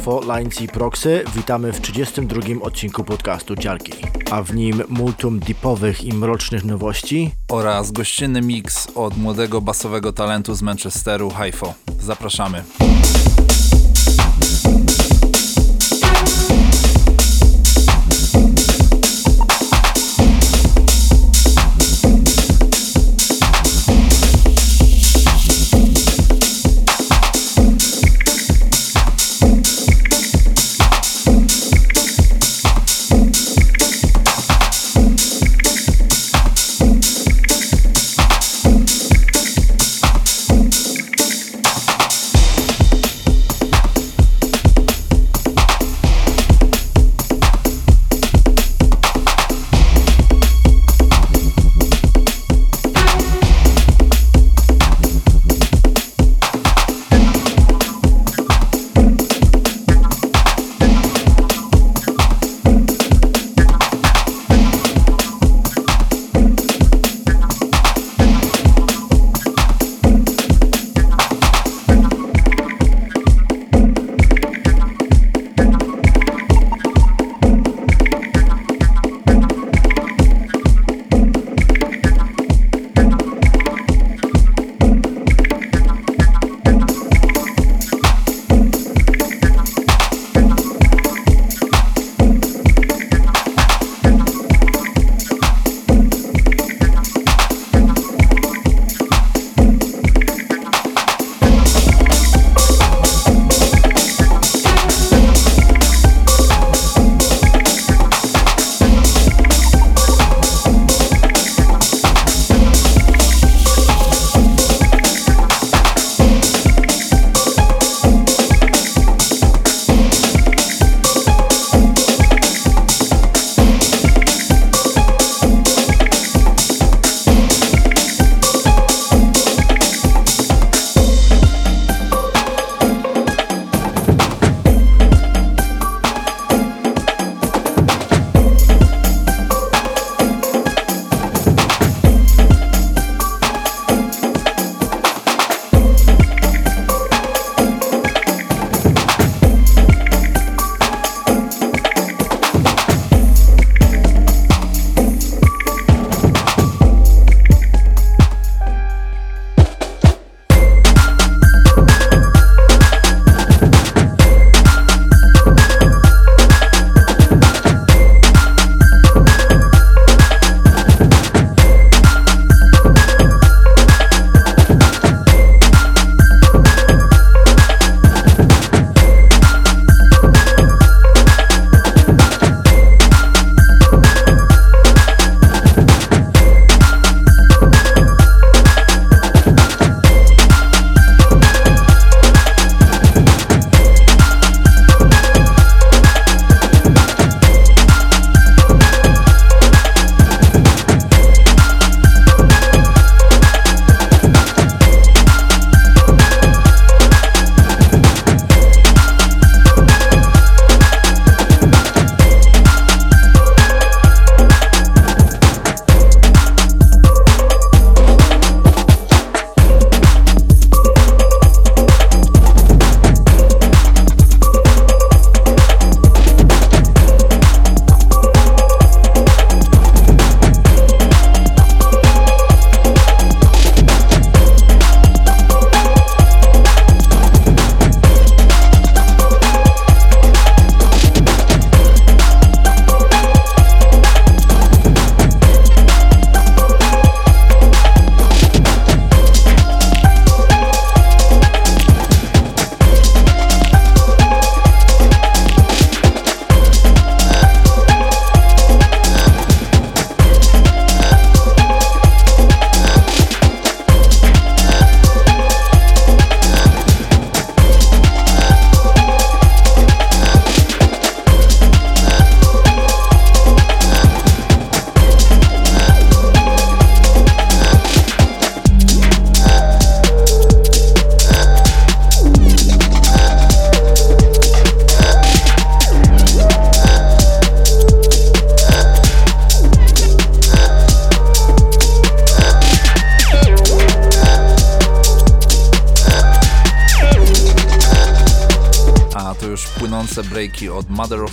Fault Lines i Proxy. Witamy w 32 odcinku podcastu Dziarki, a w nim multum deepowych i mrocznych nowości oraz gościnny mix od młodego basowego talentu z Manchesteru, Haifo. Zapraszamy.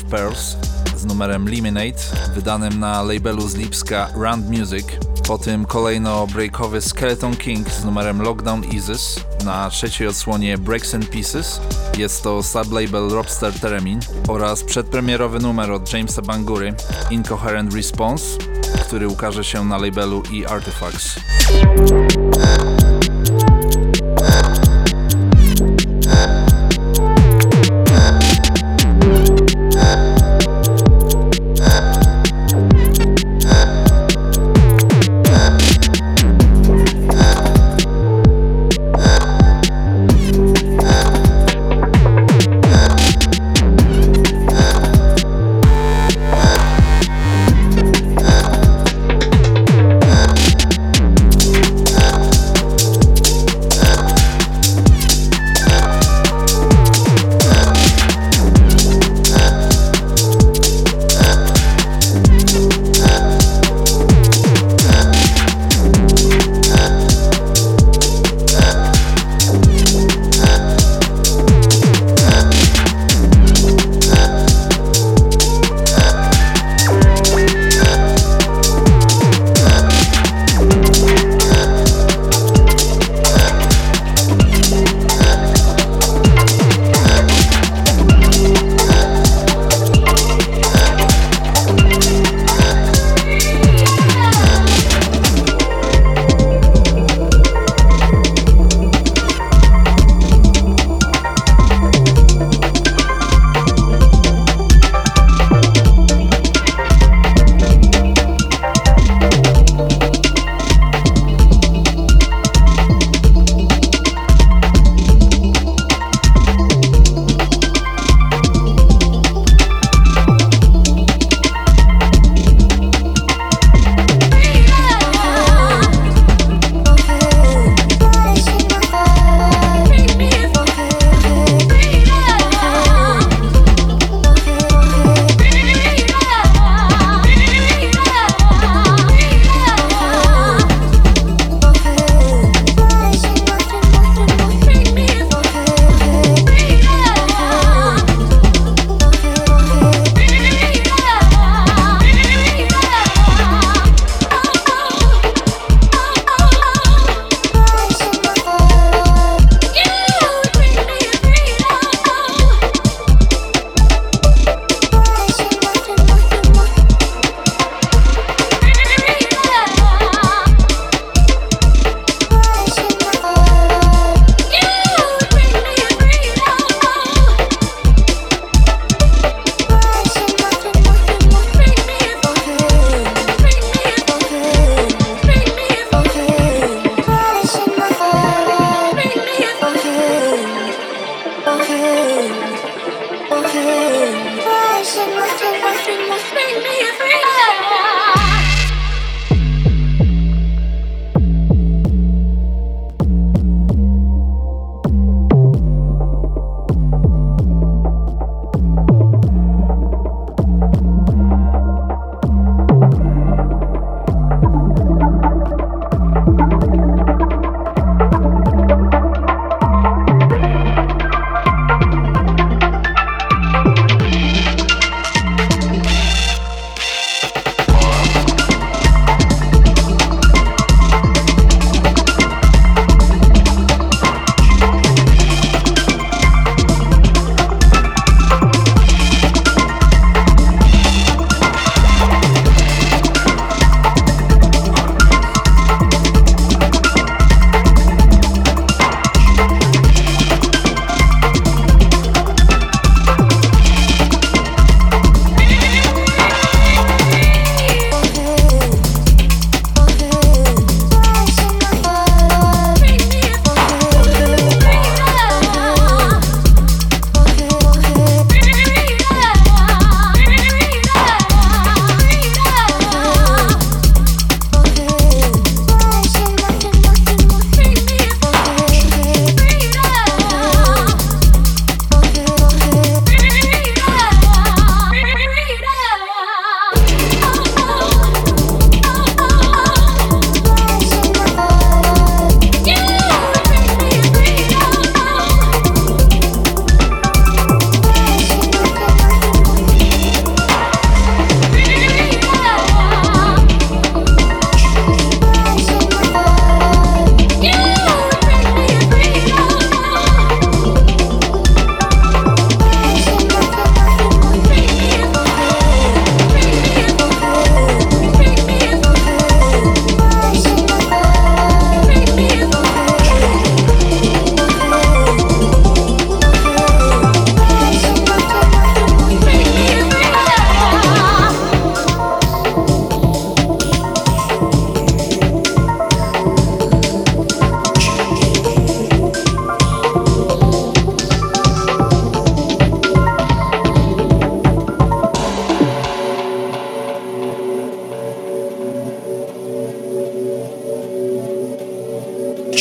Pearls z numerem Liminate, wydanym na labelu z Lipska Rand Music. Po tym kolejno breakowy Skeleton King z numerem Lockdown Isis na trzeciej odsłonie Breaks and Pieces. Jest to sublabel Robster Teremin oraz przedpremierowy numer od Jamesa Bangury Incoherent Response, który ukaże się na labelu E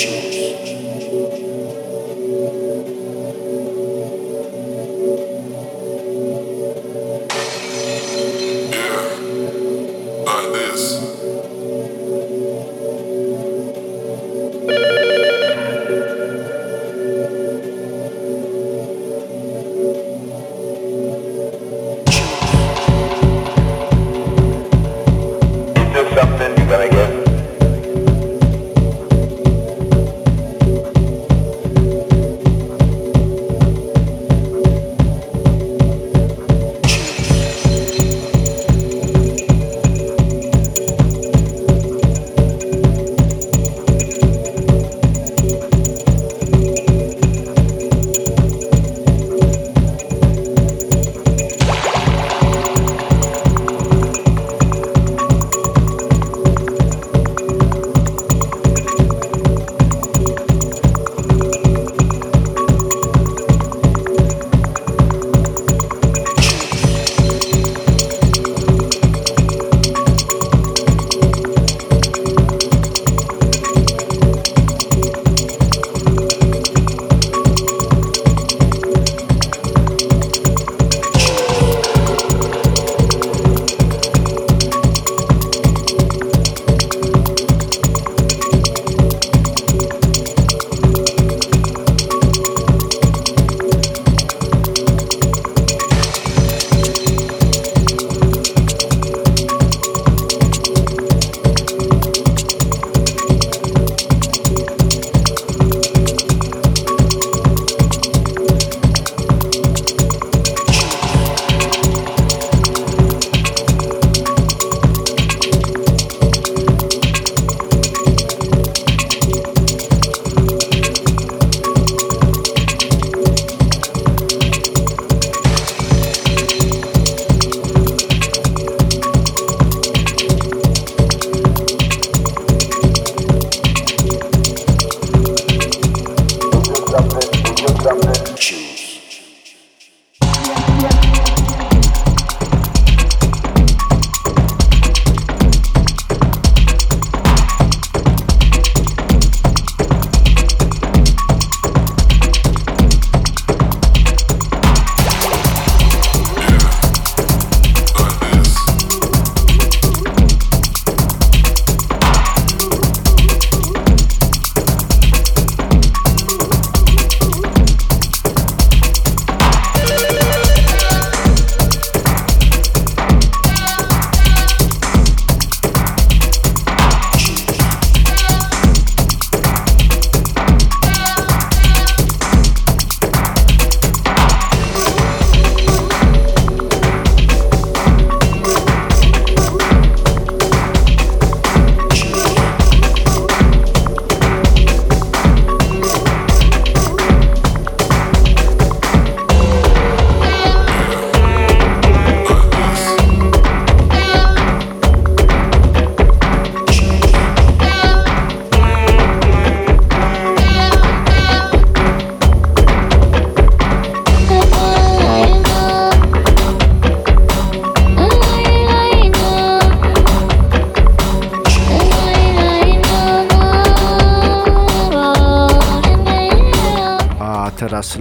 you.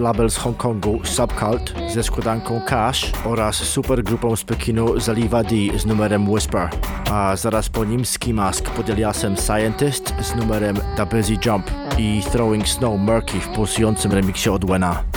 Label z Hongkongu Subcult ze składanką Cash oraz supergrupą z Pekinu Zaliva D z numerem Whisper, a zaraz po nim Ski Mask pod aliasem Scientist z numerem The Busy Jump i Throwing Snow Murky w pulsującym remiksie od Wena.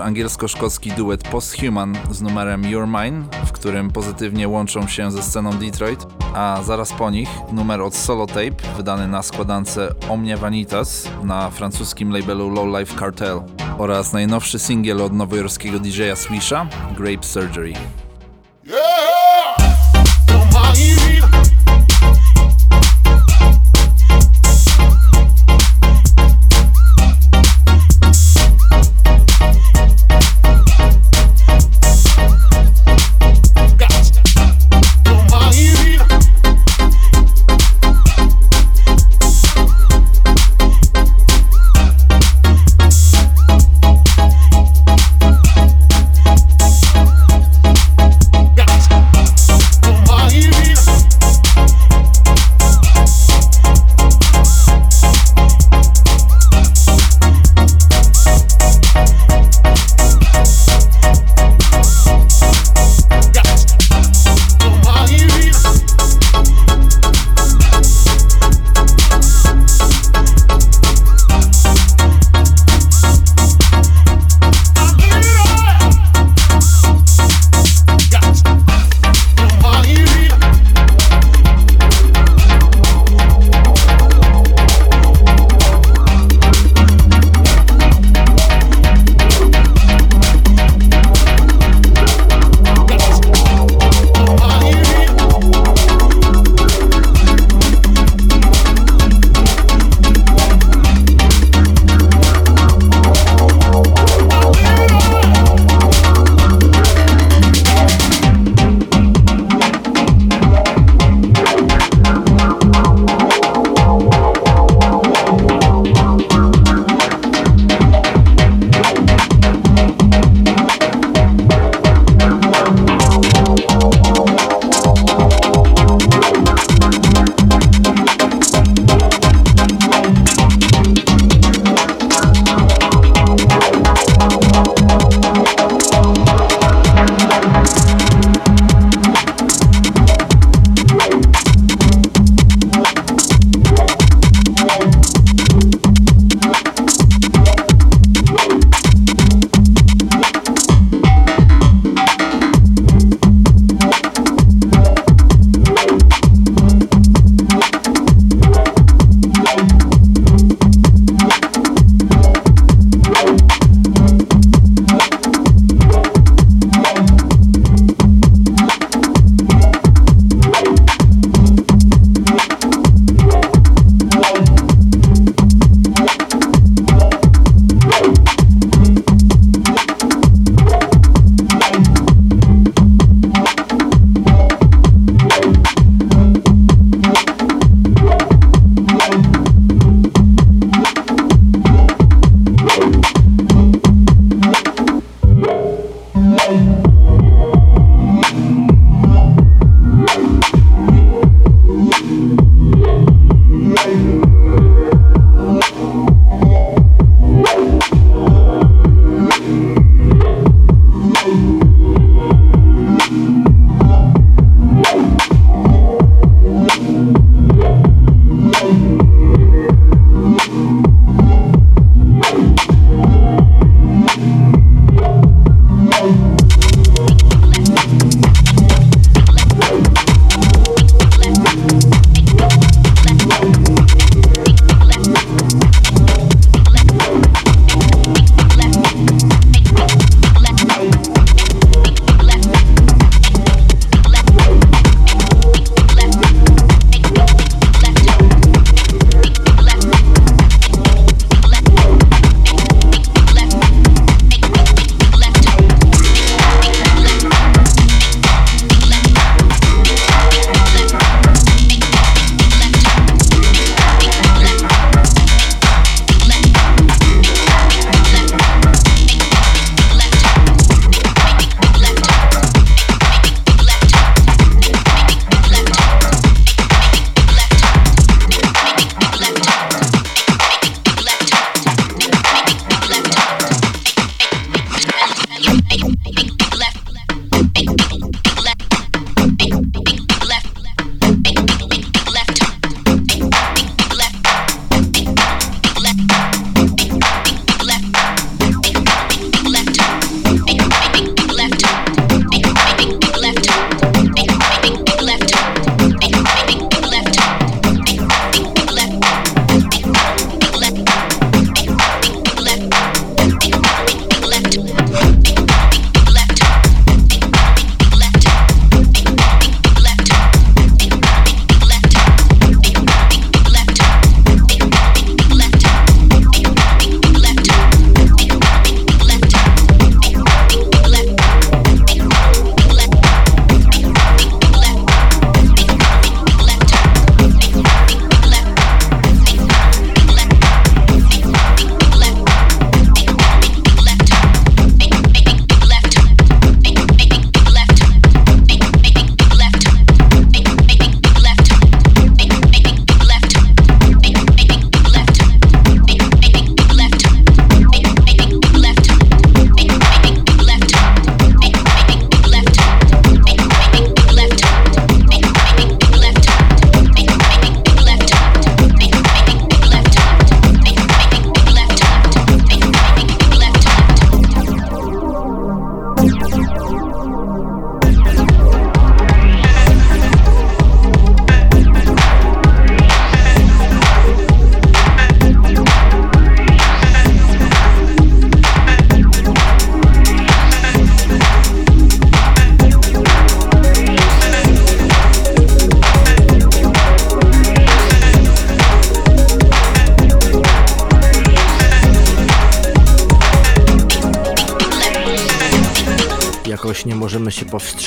Już angielsko-szkocki duet Posthuman z numerem You're Mine, w którym pozytywnie łączą się ze sceną Detroit, a zaraz po nich numer od Solo Tape wydany na składance Omnia Vanitas na francuskim labelu Low Life Cartel oraz najnowszy singiel od nowojorskiego DJ-a Swisha Grape Surgery.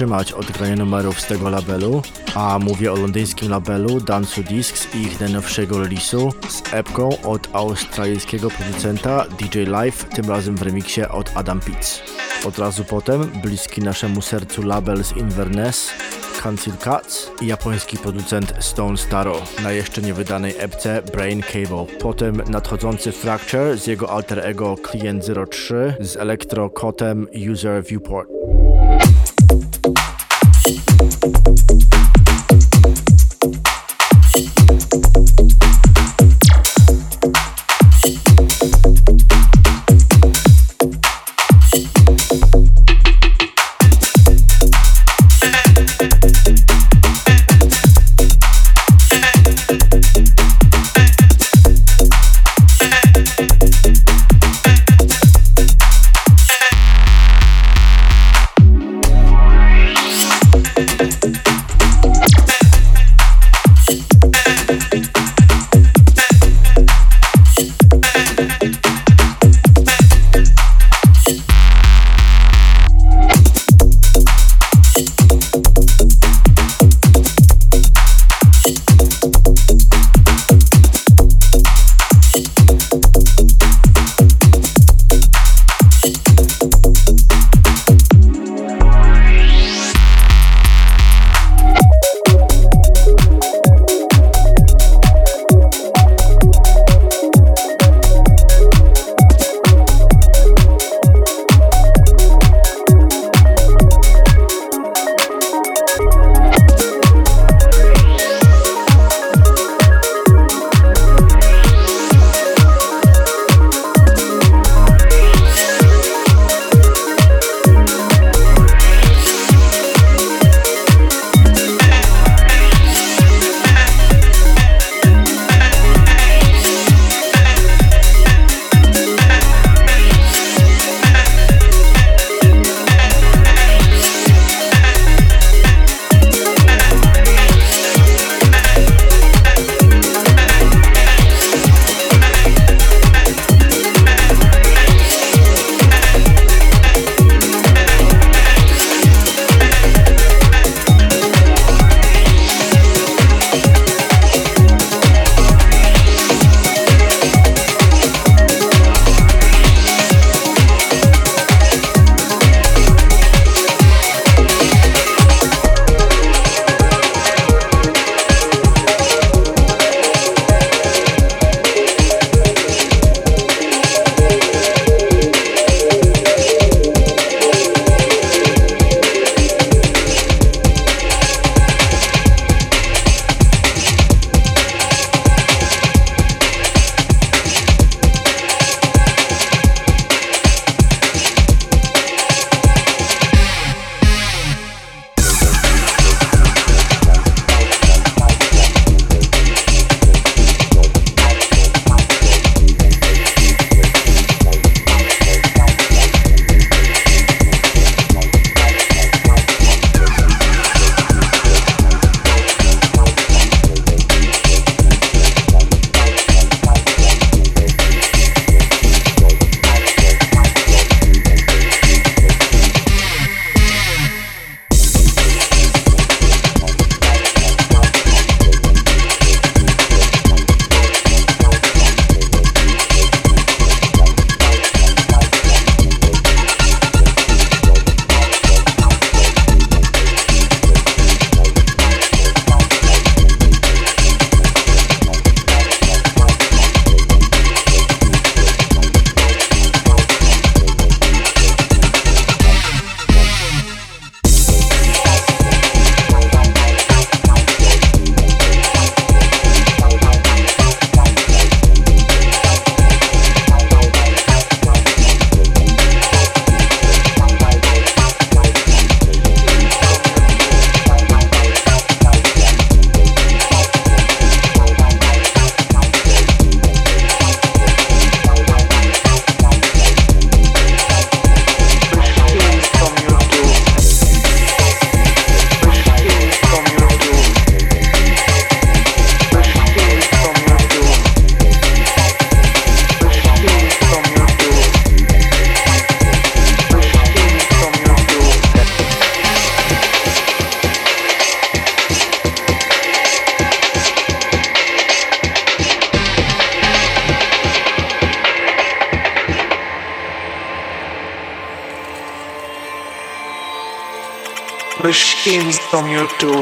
Powstrzymać od grania numerów z tego labelu, a mówię o londyńskim labelu Dansu Discs i ich najnowszego release'u z epką od australijskiego producenta DJ Life, tym razem w remiksie od Adam Pitts. Od razu potem bliski naszemu sercu label z Inverness Cancel Cuts i japoński producent Stone Staro na jeszcze niewydanej epce Brain Cable. Potem nadchodzący Fracture z jego alter ego Client 03 z Electro Kotem User Viewport. thank you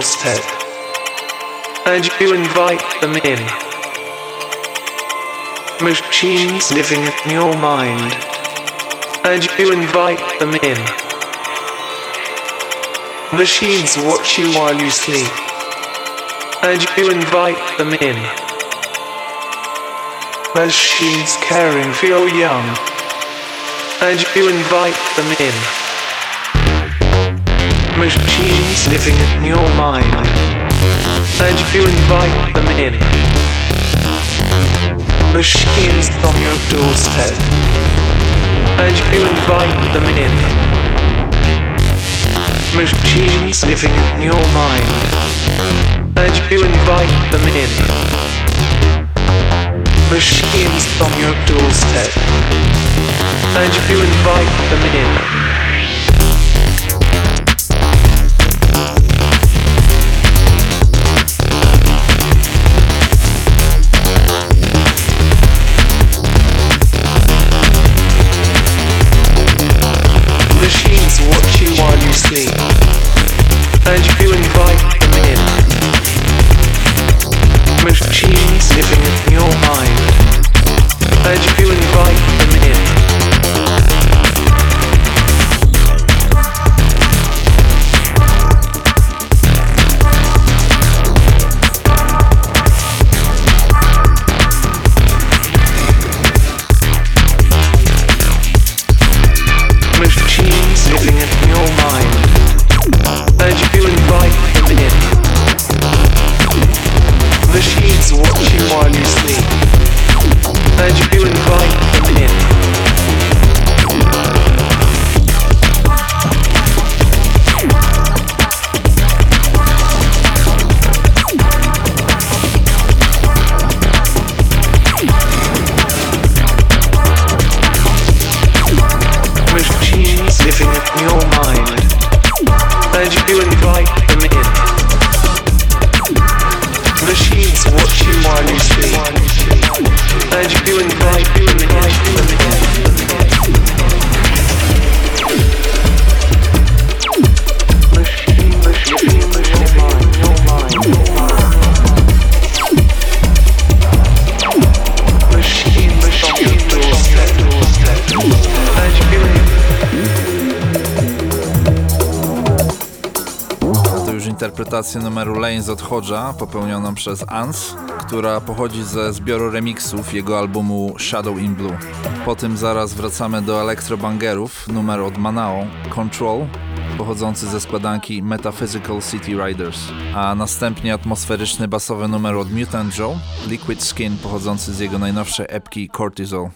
doorstep. And you invite them in. Machines living in your mind. And you invite them in. Machines watch you while you sleep. And you invite them in. Machines caring for your young. And you invite them in. Machines living in your mind. And you invite them in. Machines on your doorstep. And you invite them in. Machines living in your mind. And you invite them in. Machines on your doorstep. And you invite them in. Interpretację numeru Lane z Odchodża popełnioną przez Ans, która pochodzi ze zbioru remixów jego albumu Shadow in Blue. Po tym zaraz wracamy do elektrobangerów, numer od Manao, Control, pochodzący ze składanki Metaphysical City Riders, a następnie atmosferyczny basowy numer od Mutant Joe, Liquid Skin pochodzący z jego najnowszej epki Cortisol.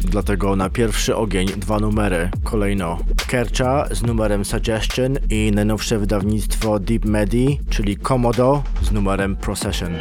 Dlatego na pierwszy ogień dwa numery. Kolejno Kercha z numerem Suggestion i najnowsze wydawnictwo Deep Medi, czyli Komodo z numerem Procession.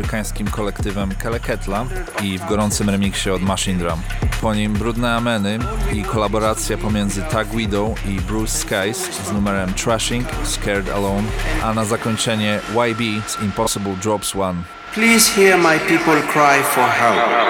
Południowoafrykańskim kolektywem Keleketla i w gorącym remiksie od Machine Drum. Po nim Brudne Ameny i kolaboracja pomiędzy Tag Widow i Bruce Skies z numerem Trashing, Scared Alone, a na zakończenie YB z Impossible Drops One. Please hear my people cry for help.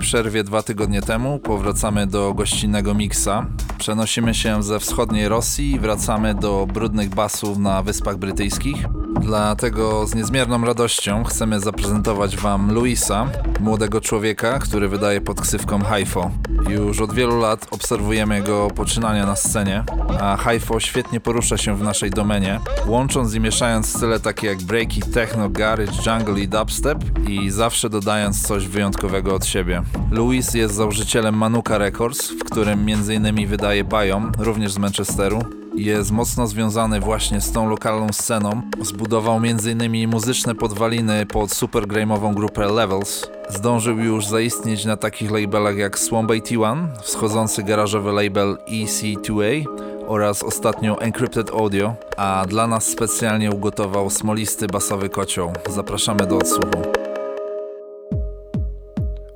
Przerwie dwa tygodnie temu powracamy do gościnnego miksa. Przenosimy się ze wschodniej Rosji i wracamy do brudnych basów na Wyspach Brytyjskich. Dlatego z niezmierną radością chcemy zaprezentować Wam Luisa, młodego człowieka, który wydaje pod ksywką Haifo. Już od wielu lat obserwujemy jego poczynania na scenie, a Haifo świetnie porusza się w naszej domenie, łącząc i mieszając style takie jak breaki, techno, garage, jungle i dubstep i zawsze dodając coś wyjątkowego od siebie. Luis jest założycielem Manuka Records, w którym m.in. wydaje Biom, również z Manchesteru, jest mocno związany właśnie z tą lokalną sceną. Zbudował m.in. muzyczne podwaliny pod super grame'ową grupę Levels. Zdążył już zaistnieć na takich labelach jak Swamp 81, wschodzący garażowy label EC2A oraz ostatnio Encrypted Audio, a dla nas specjalnie ugotował smolisty basowy kocioł. Zapraszamy do odsłuchu.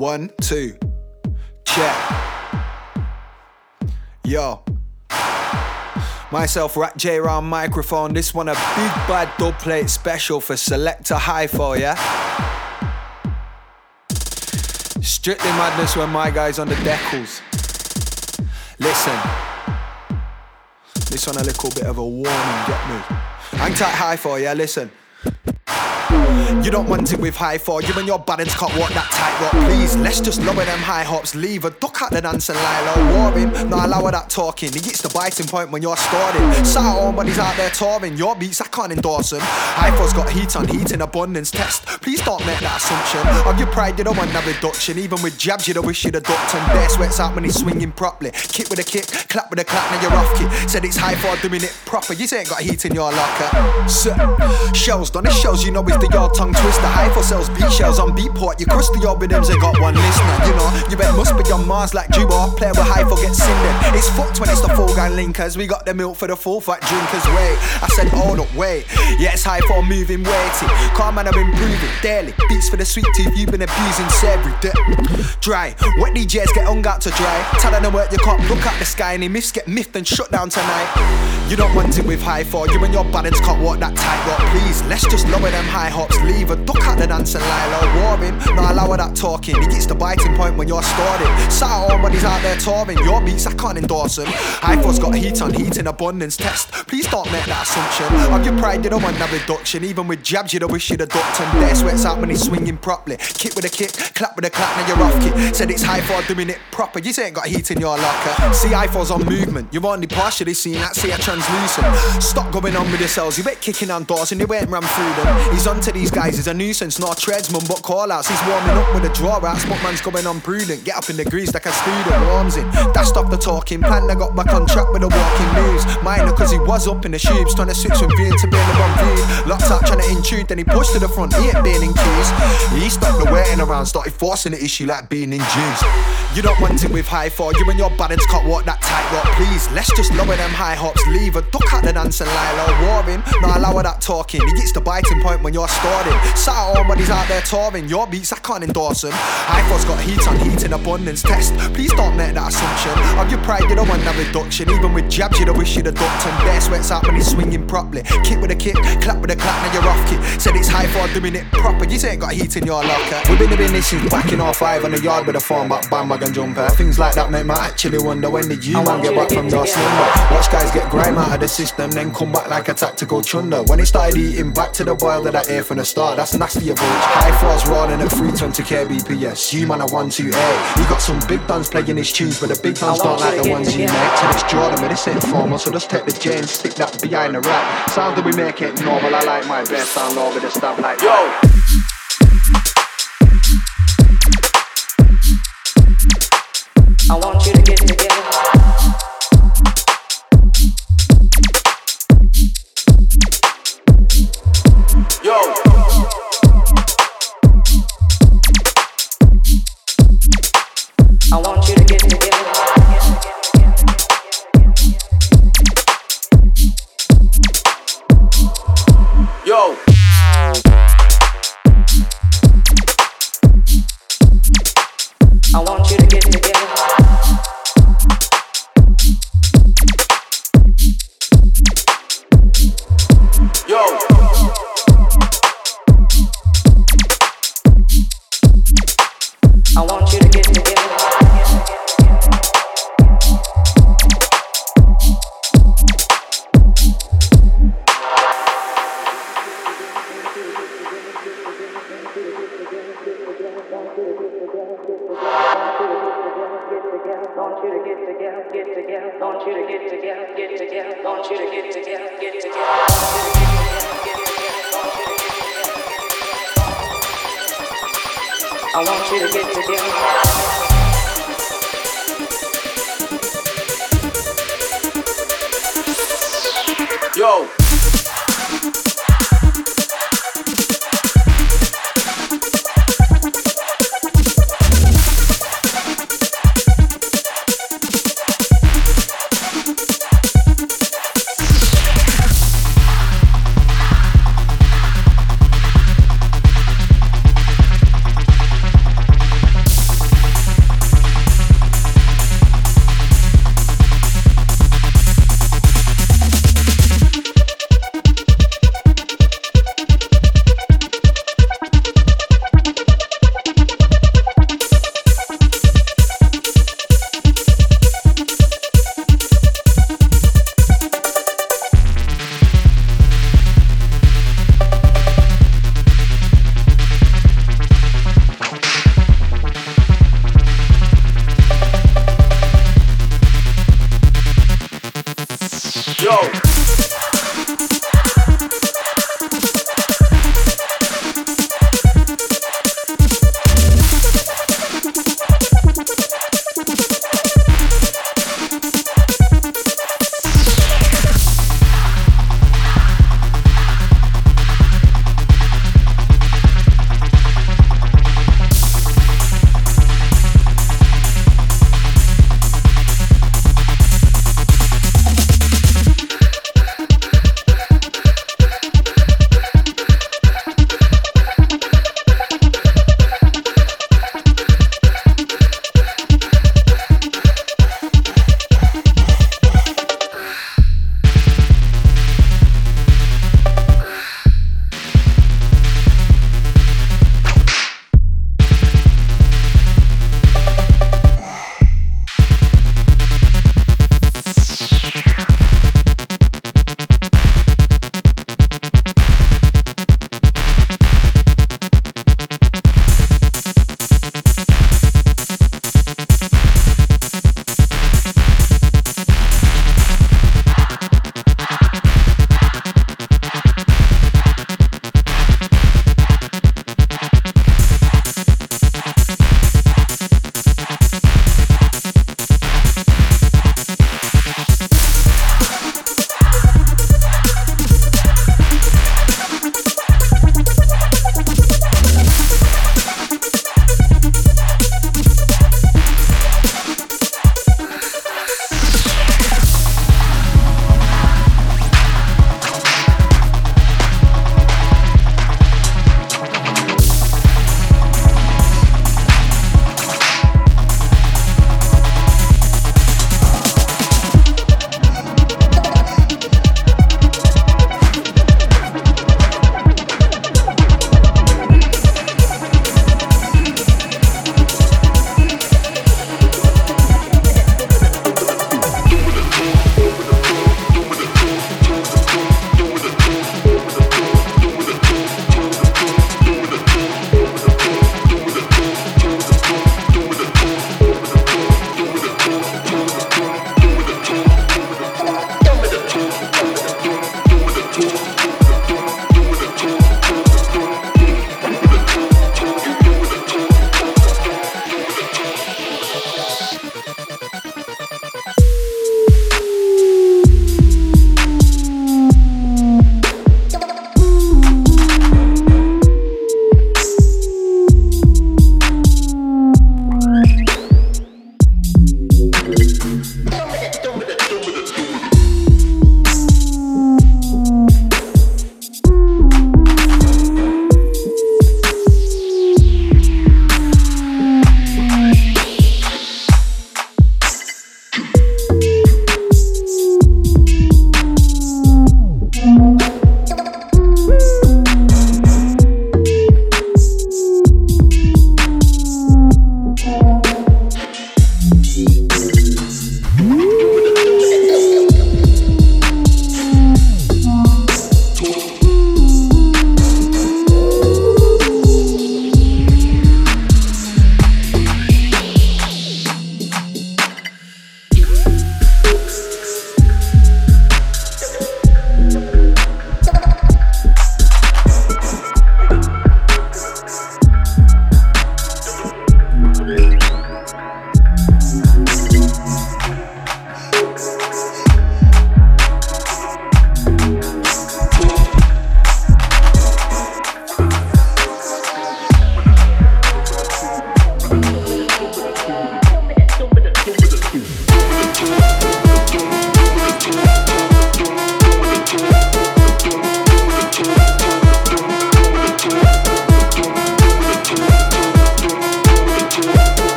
One, two, check. Yo. Myself, Rat J around microphone. This one a big bad dub plate special for Selector Hi-Fi, yeah? Strictly madness when my guys on the decals. Listen. This one a little bit of a warning, get me? Hang tight Hypho, yeah? Listen. You don't want it with Hypho, you and your balance can't walk that tight tightrope. Please, let's just lower them high hops. Leave a at the dance and lie low. Warring, not allow that talking. He gets the biting point when you're starting. Sat on when he's out there touring. Your beats, I can't endorse. Hypho's got heat on heat in abundance. Test, please don't make that assumption. Of your pride, you don't want that reduction. Even with jabs, you don't wish you'd have ducked him. Bare sweats out when he's swinging properly. Kick with a kick, clap with a clap, now you're off kick. Said it's Hypho doing it proper. You ain't got heat in your locker. So, shells done, it shows you know it's the your tongue twister. For sells beat shells on beatport. You crusty your rhythms ain't got one listener. You know, you bet must be on Mars like Juba. Player with Hypho get cinder. It's fucked when it's the full gang linkers. We got the milk for the full fat drinkers. Wait, I said, hold up, wait. Yeah, it's Hypho moving weighty. Calm man, I'm improving daily. Beats for the sweet tooth, you've been abusing every day. Dry, wet DJs get hung out to dry. Tell them work, you can't look at the sky. And myths get miffed and shut down tonight. You don't want it with Hypho you and your balance can't walk that tight tightrope. Please, let's just lower them high hops. Leave a duck at the dance and lie low. Warring, not allow that talking. He gets the biting point when you're starting. Sat he's out there touring. Your beats, I can't endorse them. Hypho's got heat on heat in abundance. Test, please don't make that assumption. Of your pride, you don't want that reduction. Even with jabs, you don't wish you'd have ducked him. Bare sweats out when he's swinging properly. Kick with a kick, clap with a clap, now you're off kick. Said it's Hypho doing it proper. You ain't got heat in your locker. See, Hypho's on movement. You've only partially seen that. See, a translucent. Stop going on with yourselves. You ain't kicking on doors and you ain't ran through them. He's onto these guys. He's a nuisance, not a tradesman, but call outs. He's warming up with a draw outs. But man's going on prudent. Get up in the grease like a Warms in. Dashed off the talking. Plan that got my contract with the walking news. Minor, cause he was up in the shoes. Trying to switch from being to being the one view. Locked out trying to intrude. Then he pushed to the front. He ain't being in queues. He stopped the waiting around. Started forcing the issue like being induced. You don't want it with Hypho you and your balance can't walk that tight tightrope. Please, let's just lower them high hops. Leave a duck at the dance and lie low. Warring, not allow that talking. He gets the biting point when you're starting. Sat on when he's out there touring. Your beats, I can't endorse them. Hypho's got heat on heat in abundance. Test, please don't make that assumption. Of your pride, you don't want that reduction. Even with jabs, you don't wish you'd have him. Bare sweats out when he's swinging properly. Kick with a kick, clap with a clap, now you're off kick. Said it's Hypho doing it proper. You ain't got heat in your locker. We've been doing this since back in all five on the yard with a phone back bandwagon jumper. Things like that make me actually wonder when did you man get back from your slumber? Watch guys get grime out of the system, then come back like a tactical chunder. When it started eating back to the boil that I ate from the start, that's nasty approach. Hypho's rolling at 320 kbps. You man a 128. You got some big guns playing his tunes, but the big guns don't like the ones you make. So it's Jordan, but this ain't formal, so just take the J and stick that behind the rack. Sound that we make it normal, I like my best sound over the stuff like Yo! I want you to get together. Yo! I want you to get together. Yo! I want you to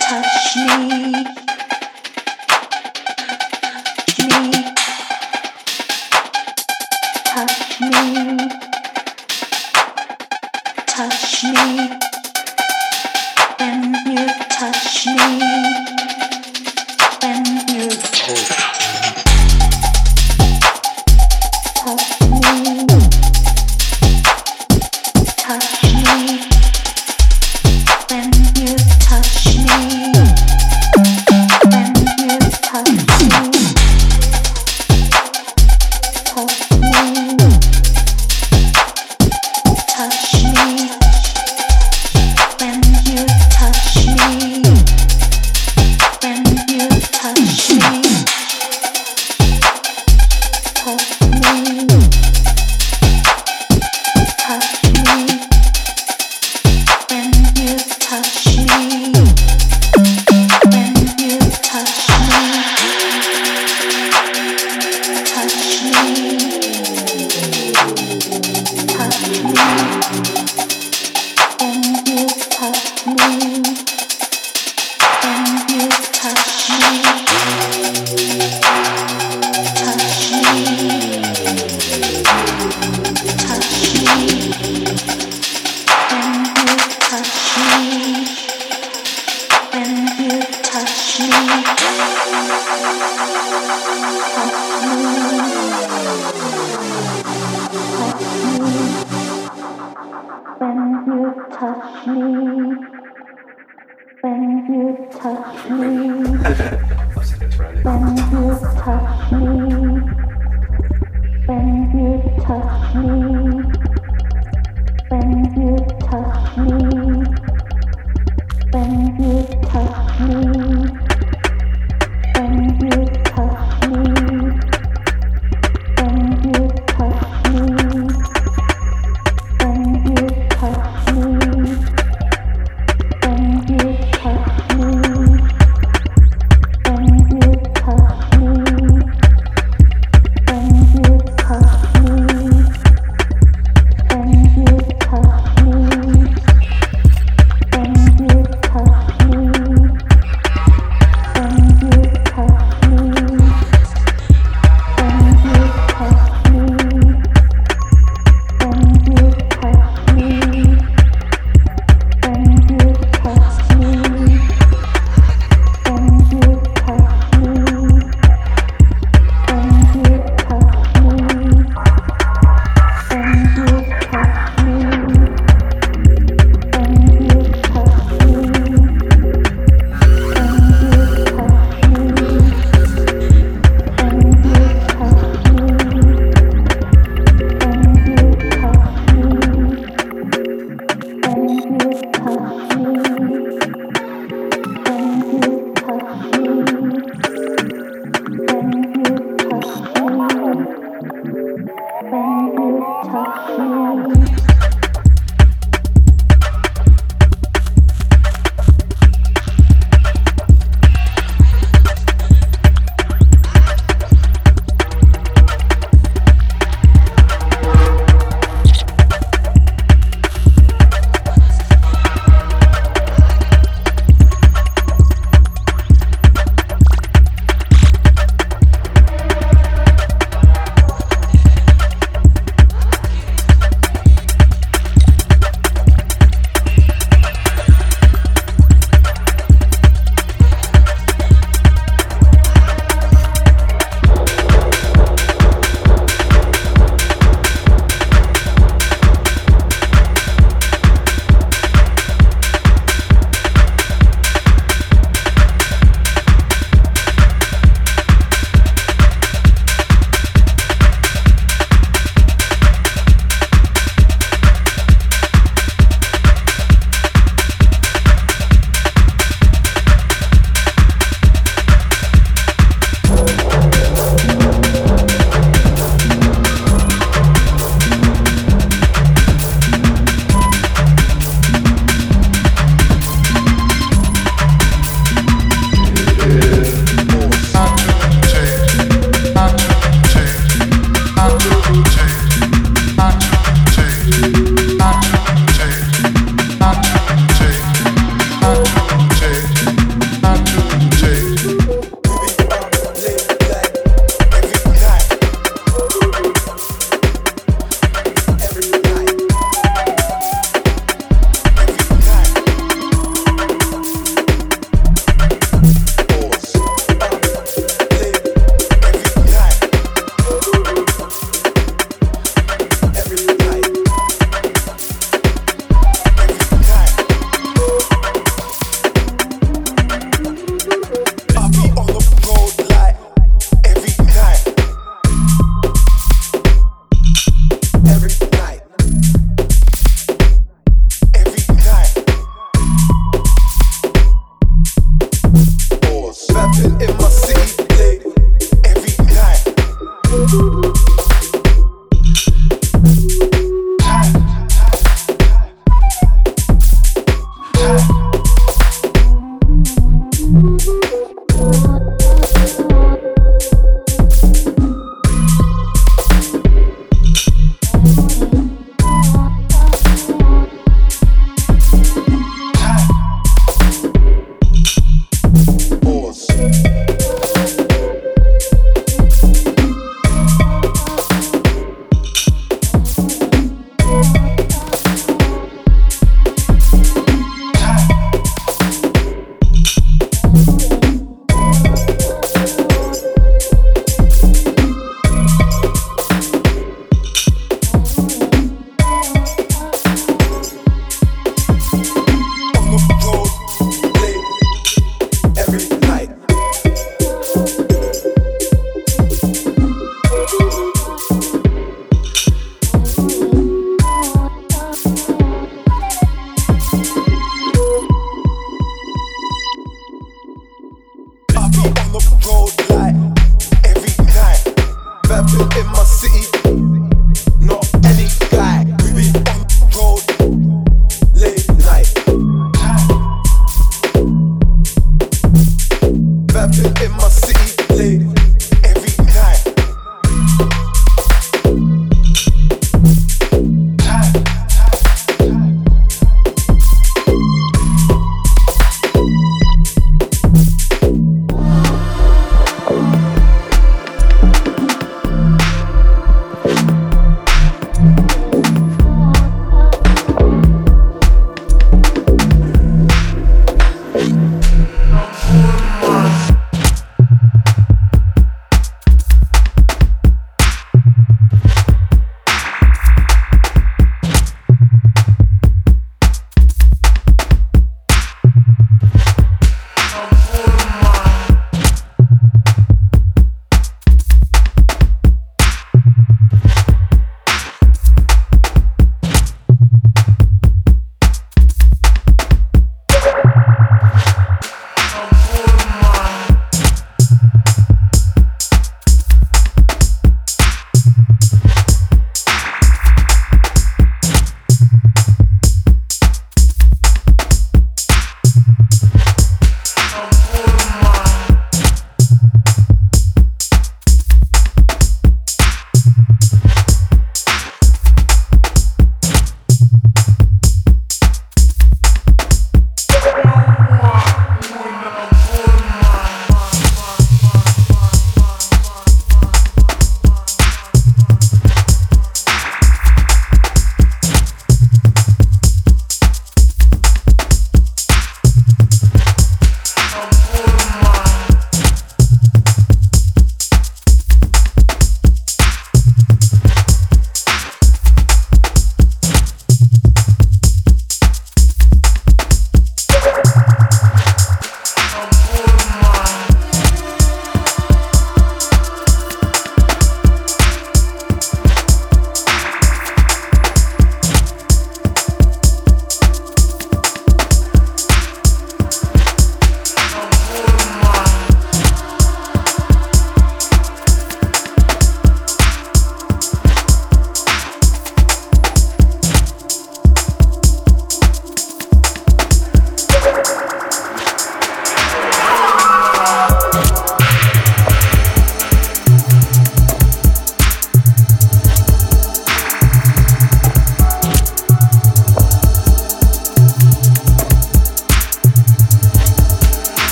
touch me.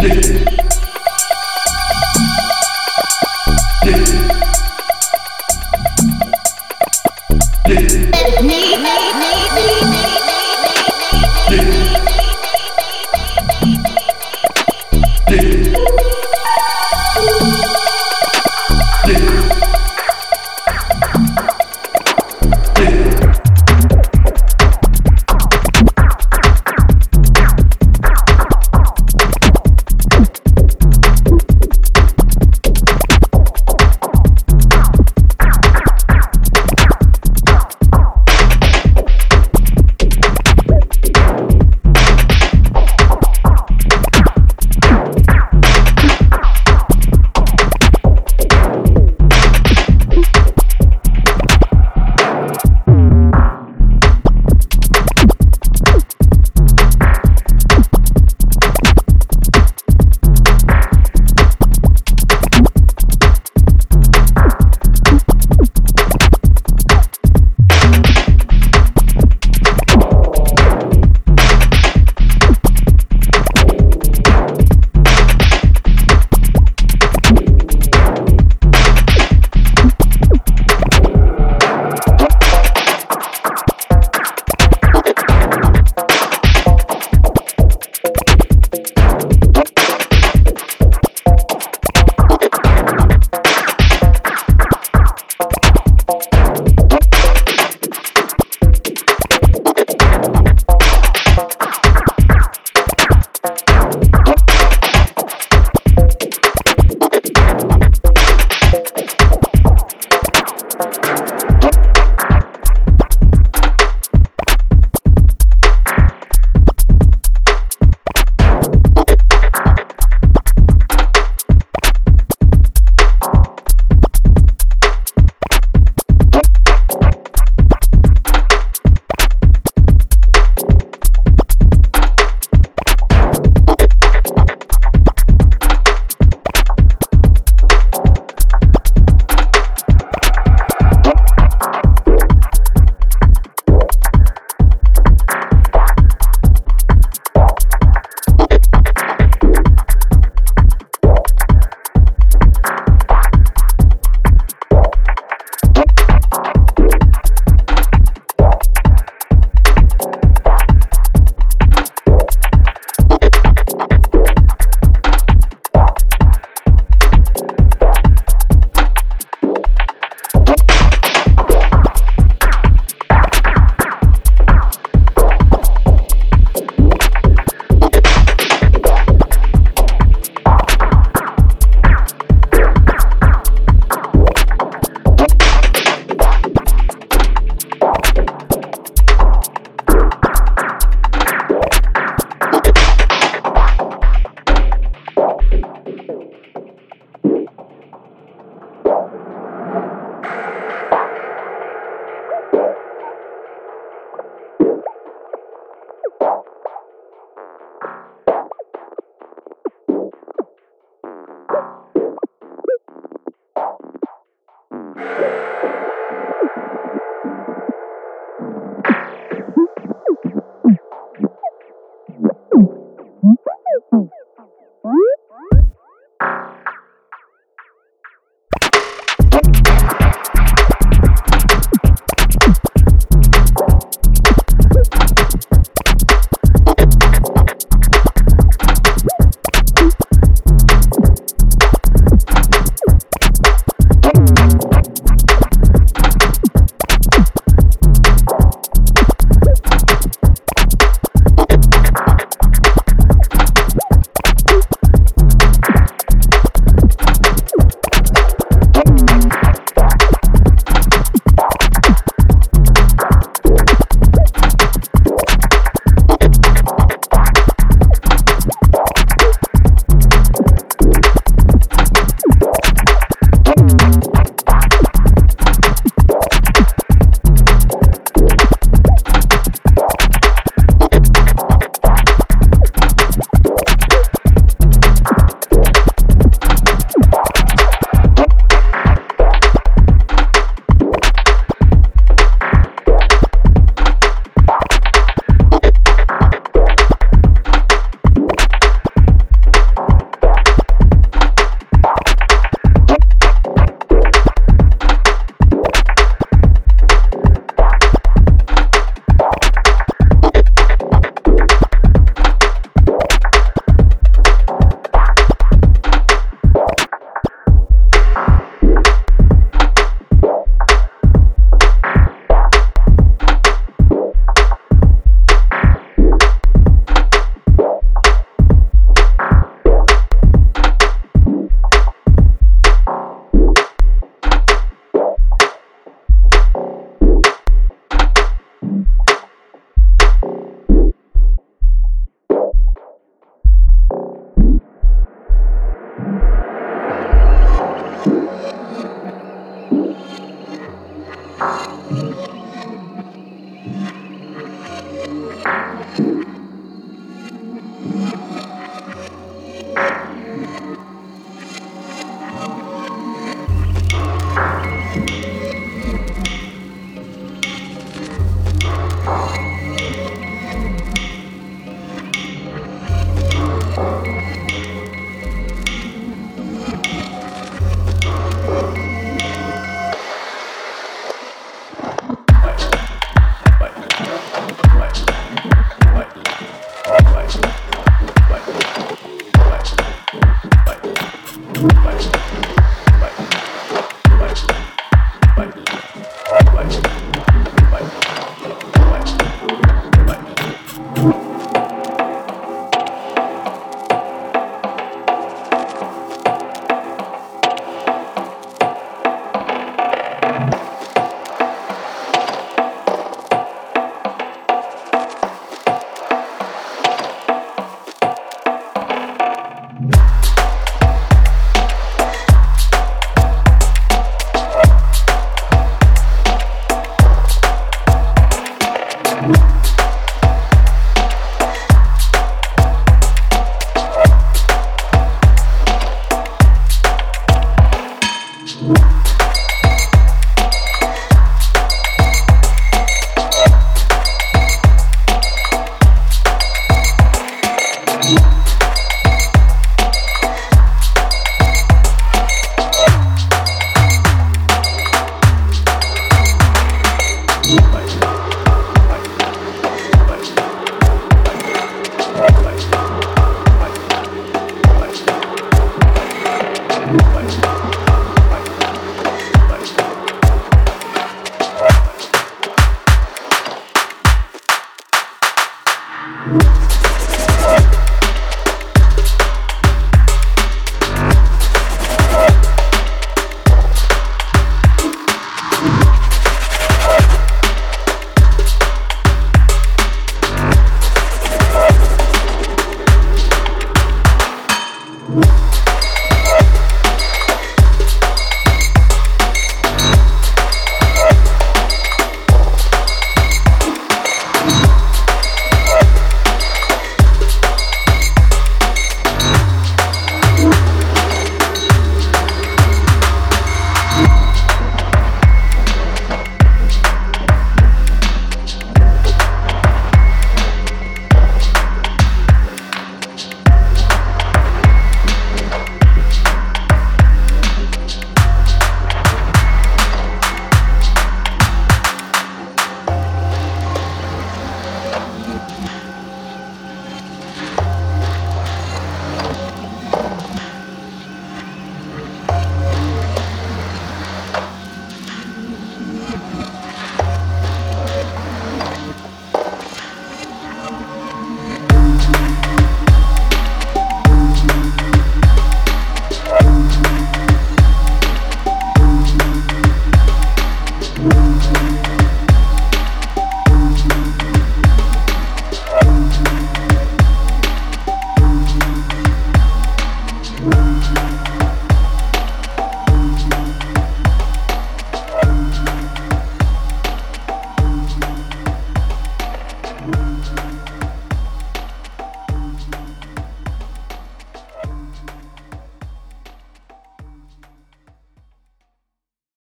Dig it.